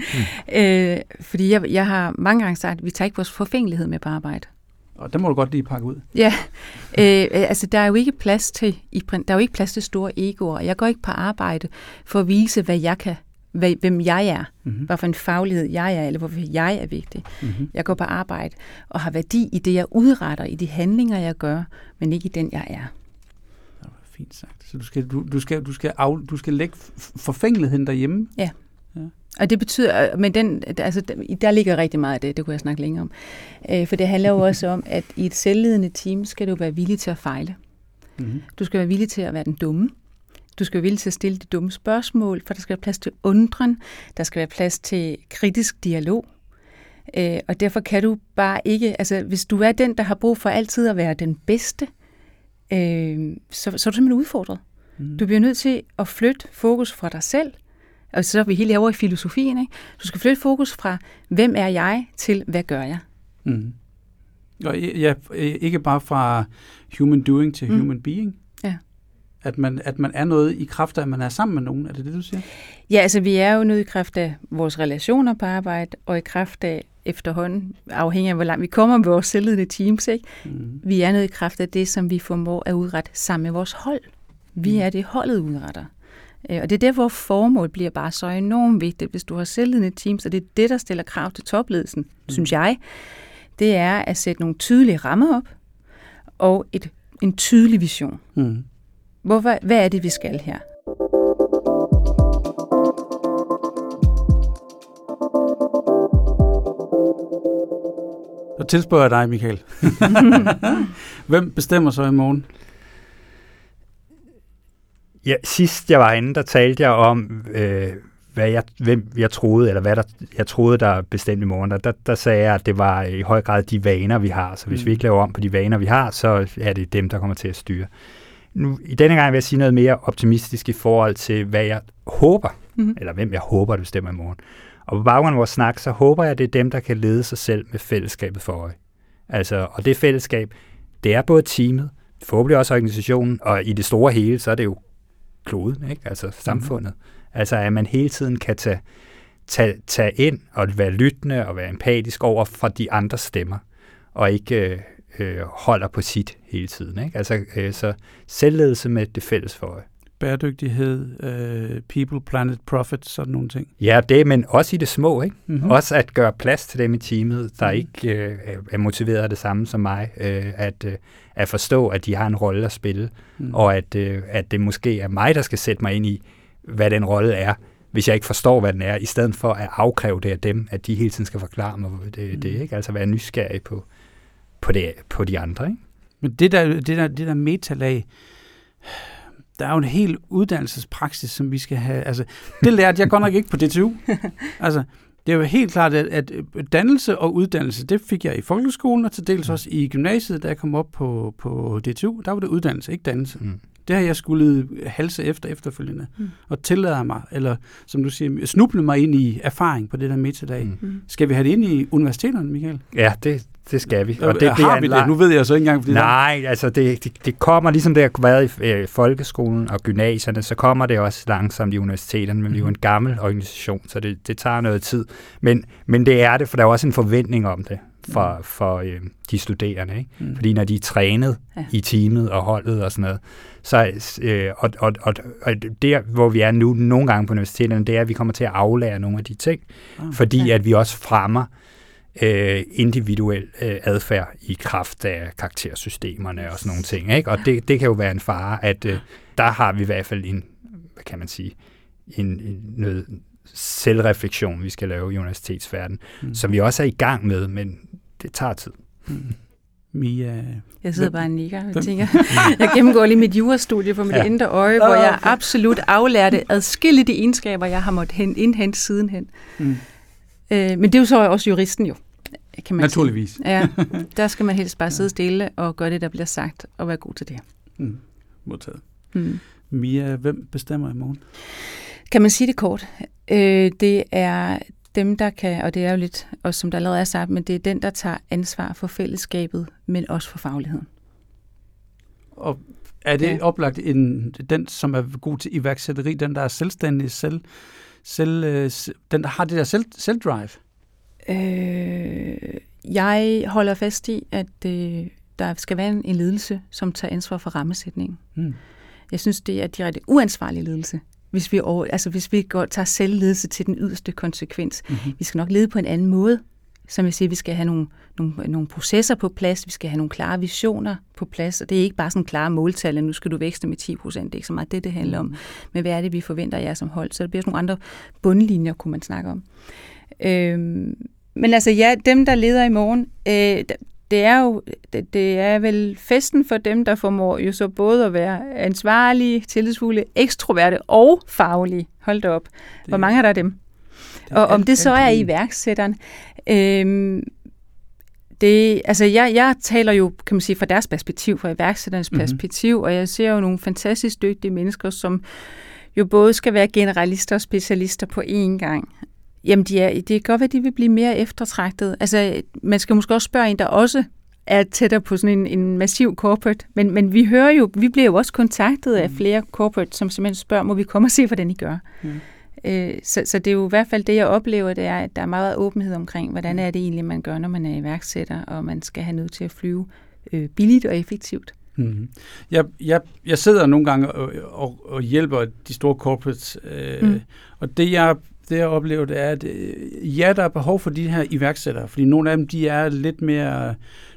øh, fordi jeg, jeg har mange gange sagt, at vi tager ikke vores forfængelighed med på arbejde. Og det må du godt lige pakke ud. Ja, øh, altså der er jo ikke plads til, der er jo ikke plads til store egoer. Jeg går ikke på arbejde for at vise, hvad jeg kan, hvad, hvem jeg er, mm-hmm. hvad for en faglighed jeg er, eller hvorfor jeg er vigtig. Mm-hmm. Jeg går på arbejde og har værdi i det, jeg udretter, i de handlinger, jeg gør, men ikke i den, jeg er. Det var fint sagt. Så du skal, du, du skal, du skal, af, du skal lægge forfængeligheden derhjemme? Ja. ja. Og det betyder, men den, altså, der ligger rigtig meget af det, det kunne jeg snakke længere om. Øh, for det handler jo også om, at i et selvledende team skal du være villig til at fejle. Mm-hmm. Du skal være villig til at være den dumme. Du skal være villig til at stille de dumme spørgsmål, for der skal være plads til undren, der skal være plads til kritisk dialog. Øh, og derfor kan du bare ikke, altså hvis du er den, der har brug for altid at være den bedste, øh, så, så er du simpelthen udfordret. Mm. Du bliver nødt til at flytte fokus fra dig selv, og så er vi helt over i filosofien. Ikke? Du skal flytte fokus fra, hvem er jeg, til hvad gør jeg? Mm. Og ja, ikke bare fra human doing til mm. human being. Ja. At man, at man er noget i kraft af, at man er sammen med nogen. Er det det, du siger? Ja, altså vi er jo noget i kraft af vores relationer på arbejde, og i kraft af efterhånden, afhængig af hvor langt vi kommer med vores selvledende teams. Ikke? Mm. Vi er noget i kraft af det, som vi formår at udrette sammen med vores hold. Vi mm. er det, holdet udretter. Øh, og det er derfor, formål bliver bare så enormt vigtigt, hvis du har selvledende teams, og det er det, der stiller krav til topledelsen, mm. synes jeg. Det er at sætte nogle tydelige rammer op, og et, en tydelig vision. Mm. Hvorfor, hvad er det, vi skal her? Så tilspørger jeg dig, Michael. Hvem bestemmer så i morgen? Ja, sidst jeg var inde, der talte jeg om, øh, hvad jeg, hvem jeg troede, eller hvad der, jeg troede, der bestemte i morgen. Der, der sagde jeg, at det var i høj grad de vaner, vi har. Så hvis mm. vi ikke laver om på de vaner, vi har, så er det dem, der kommer til at styre. Nu, I denne gang vil jeg sige noget mere optimistisk i forhold til, hvad jeg håber, mm. eller hvem jeg håber, der bestemmer i morgen. Og på baggrund af vores snak, så håber jeg, at det er dem, der kan lede sig selv med fællesskabet for øje. Altså, og det fællesskab, det er både teamet, forhåbentlig også organisationen, og i det store hele, så er det jo kloden, ikke? altså samfundet. Mm. Altså at man hele tiden kan tage, tage, tage ind og være lyttende og være empatisk over for de andre stemmer, og ikke øh, øh, holder på sit hele tiden. Ikke? Altså øh, så selvledelse med det fælles for øje. Bæredygtighed, øh, people, planet, profit, sådan nogle ting. Ja, det, men også i det små. Ikke? Mm-hmm. Også at gøre plads til dem i teamet, der mm. ikke øh, er motiveret af det samme som mig. Øh, at, øh, at forstå, at de har en rolle at spille, mm. og at, øh, at det måske er mig, der skal sætte mig ind i, hvad den rolle er, hvis jeg ikke forstår, hvad den er, i stedet for at afkræve det af dem, at de hele tiden skal forklare mig det, mm. det ikke? Altså være nysgerrig på, på, det, på de andre. Ikke? Men det der, det der, det der metalag, der er jo en hel uddannelsespraksis, som vi skal have. Altså, det lærte jeg godt nok ikke på DTU. Altså, det er jo helt klart, at, at dannelse og uddannelse, det fik jeg i folkeskolen, og til dels også i gymnasiet, da jeg kom op på, på DTU. Der var det uddannelse, ikke dannelse. Mm. Det har jeg skulle halse efter efterfølgende. Mm. Og tillade mig, eller som du siger, snuble mig ind i erfaring på det der metadag. Mm. Skal vi have det ind i universiteterne, Michael? Ja, det, det skal vi. Og det, har det vi det? Nu ved jeg så ikke engang. Fordi Nej, altså det, det, det kommer, ligesom det har været i øh, folkeskolen og gymnasierne, så kommer det også langsomt i universiteterne, men vi er jo en gammel organisation, så det, det tager noget tid. Men, men det er det, for der er også en forventning om det for, mm. for øh, de studerende. Ikke? Mm. Fordi når de er trænet ja. i teamet og holdet og sådan noget, så, øh, og, og, og, og der, hvor vi er nu nogle gange på universiteterne, det er, at vi kommer til at aflære nogle af de ting, oh, fordi ja. at vi også fremmer øh, individuel øh, adfærd i kraft af karaktersystemerne og sådan nogle ting. Ikke? Og det, det kan jo være en fare, at øh, der har vi i hvert fald en, hvad kan man sige, en, en noget selvreflektion, vi skal lave i universitetsverdenen, mm. som vi også er i gang med, men det tager tid. Mm. Mia... Jeg sidder bare og nikker og tænker, jeg gennemgår lige mit jurastudie for mit ja. indre øje, hvor jeg absolut aflærte adskillige de egenskaber, jeg har måttet indhente sidenhen. Mm. Øh, men det er jo så også juristen jo, kan man Naturligvis. Sige. Ja, der skal man helst bare sidde stille og gøre det, der bliver sagt, og være god til det. Mm. Modtaget. Mm. Mia, hvem bestemmer i morgen? Kan man sige det kort? Øh, det er dem, der kan, og det er jo lidt, og som der allerede er sagt, men det er den, der tager ansvar for fællesskabet, men også for fagligheden. Og er det ja. oplagt en, den, som er god til iværksætteri, den, der er selvstændig, selv, selv, øh, den, der har det der selv, selvdrive? Øh, jeg holder fast i, at øh, der skal være en, en ledelse, som tager ansvar for rammesætningen. Hmm. Jeg synes, det er direkte uansvarlig ledelse, hvis vi, over, altså hvis vi går, tager selvledelse til den yderste konsekvens. Mm-hmm. Vi skal nok lede på en anden måde. Som jeg siger, vi skal have nogle, nogle, nogle processer på plads, vi skal have nogle klare visioner på plads, og det er ikke bare sådan klare måltal, at nu skal du vækste med 10 procent, det er ikke så meget det, det handler om. Mhm. Men hvad er det, vi forventer jer som hold? Så der bliver sådan nogle andre bundlinjer, kunne man snakke om. Øhm, men altså ja, dem, der leder i morgen, øh, det er jo det, det er vel festen for dem, der formår jo så både at være ansvarlige, tillidsfulde, ekstroverte og faglige. Hold da op. Hvor mange er der af dem? Og om det så er iværksætteren, øhm, det, altså jeg, jeg taler jo, kan man sige, fra deres perspektiv, fra iværksætternes mm-hmm. perspektiv, og jeg ser jo nogle fantastisk dygtige mennesker, som jo både skal være generalister og specialister på én gang. Jamen, de er, det kan godt være, at de vil blive mere eftertragtet. Altså, man skal måske også spørge en, der også er tættere på sådan en, en massiv corporate. Men, men vi hører jo, vi bliver jo også kontaktet af mm. flere corporate, som simpelthen spørger, må vi komme og se, hvordan I gør? Mm. Øh, så, så det er jo i hvert fald det, jeg oplever, det er, at der er meget åbenhed omkring, hvordan er det egentlig, man gør, når man er iværksætter, og man skal have nødt til at flyve øh, billigt og effektivt. Mm. Jeg, jeg, jeg sidder nogle gange og, og, og hjælper de store corporates, øh, mm. og det jeg det jeg oplever, det er, at øh, ja, der er behov for de her iværksættere, fordi nogle af dem, de er lidt mere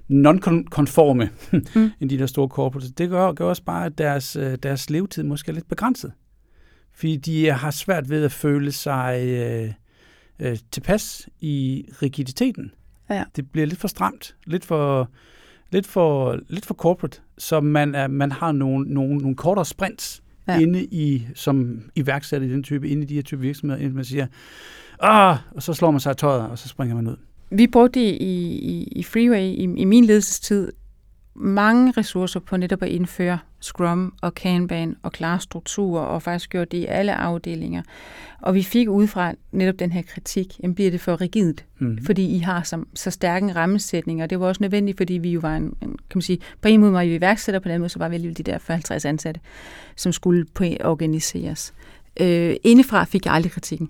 non-konforme mm. end de der store corporates. Det gør, gør også bare, at deres, øh, deres levetid måske er lidt begrænset. Fordi de har svært ved at føle sig øh, øh, tilpas i rigiditeten. Ja. Det bliver lidt for stramt, lidt for, lidt for, lidt for corporate, så man, er, man har nogle, nogle, nogle kortere sprints, ja. inde i, som iværksætter i den type, inde i de her type virksomheder, inden man siger, ah, og så slår man sig i tøjet, og så springer man ud. Vi brugte i, i, i Freeway, i, i min ledelsestid, mange ressourcer på netop at indføre Scrum og Kanban og klare strukturer, og faktisk gjort det i alle afdelinger. Og vi fik udefra netop den her kritik, jamen bliver det for rigidt, mm. fordi I har så, så stærke en rammesætning, og det var også nødvendigt, fordi vi jo var en, en kan man sige, på en måde var vi iværksætter, på den måde så var vi alligevel de der 50 ansatte, som skulle på organiseres. Øh, indefra fik jeg aldrig kritikken.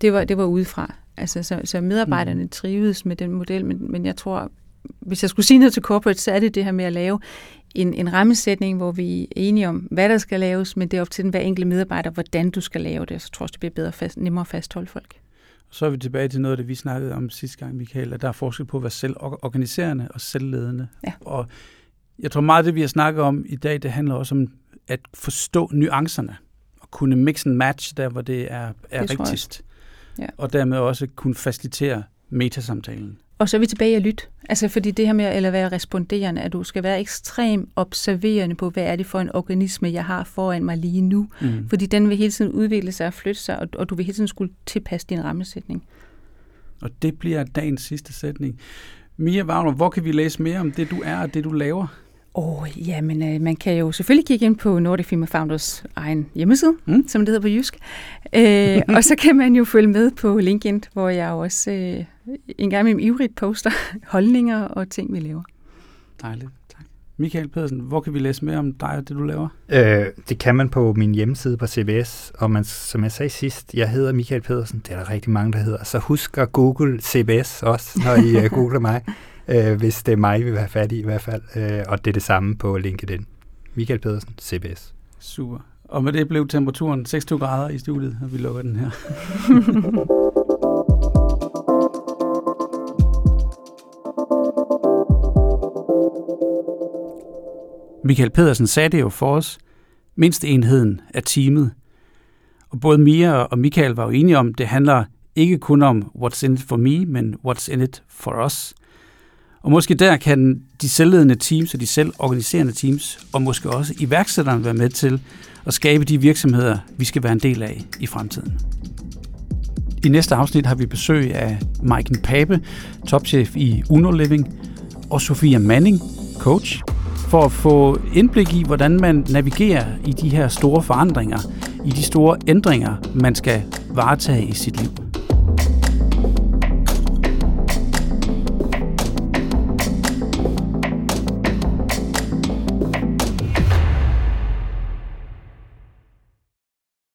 Det var, det var udefra. Altså, så, så medarbejderne mm. trivedes med den model, men, men jeg tror, hvis jeg skulle sige noget til corporate, så er det det her med at lave en, en rammesætning, hvor vi er enige om, hvad der skal laves, men det er op til den hver enkelt medarbejder, hvordan du skal lave det. Så tror jeg, det bliver bedre fast, nemmere at fastholde folk. Så er vi tilbage til noget af det, vi snakkede om sidste gang, Michael, at der er forskel på at være selvorganiserende og selvledende. Ja. Og jeg tror meget af det, vi har snakket om i dag, det handler også om at forstå nuancerne og kunne mix and match der, hvor det er, er det rigtigst. Ja. Og dermed også kunne facilitere metasamtalen. Og så er vi tilbage at lytte. Altså fordi det her med at være responderende, at du skal være ekstrem observerende på, hvad er det for en organisme, jeg har foran mig lige nu. Mm. Fordi den vil hele tiden udvikle sig og flytte sig, og, og du vil hele tiden skulle tilpasse din rammesætning. Og det bliver dagens sidste sætning. Mia Wagner, hvor kan vi læse mere om det, du er og det, du laver? Åh, oh, jamen, øh, man kan jo selvfølgelig kigge ind på Nordic Female Founders egen hjemmeside, mm. som det hedder på jysk. Øh, og så kan man jo følge med på LinkedIn, hvor jeg også øh, en gang med ivrigt poster holdninger og ting, vi laver. Dejligt. Tak. Michael Pedersen, hvor kan vi læse mere om dig og det, du laver? Øh, det kan man på min hjemmeside på CBS, og man, som jeg sagde sidst, jeg hedder Michael Pedersen, det er der rigtig mange, der hedder, så husk at google CBS også, når I uh, googler mig øh, hvis det er mig, vi vil have fat i i hvert fald. Øh, og det er det samme på LinkedIn. Michael Pedersen, CBS. Super. Og med det blev temperaturen 26 grader i studiet, og vi lukker den her. Michael Pedersen sagde det jo for os. Mindst enheden er teamet. Og både Mia og Michael var jo enige om, at det handler ikke kun om what's in it for me, men what's in it for us. Og måske der kan de selvledende teams og de selvorganiserende teams, og måske også iværksætterne være med til at skabe de virksomheder, vi skal være en del af i fremtiden. I næste afsnit har vi besøg af Maiken Pape, topchef i Uno Living, og Sofia Manning, coach, for at få indblik i, hvordan man navigerer i de her store forandringer i de store ændringer, man skal varetage i sit liv.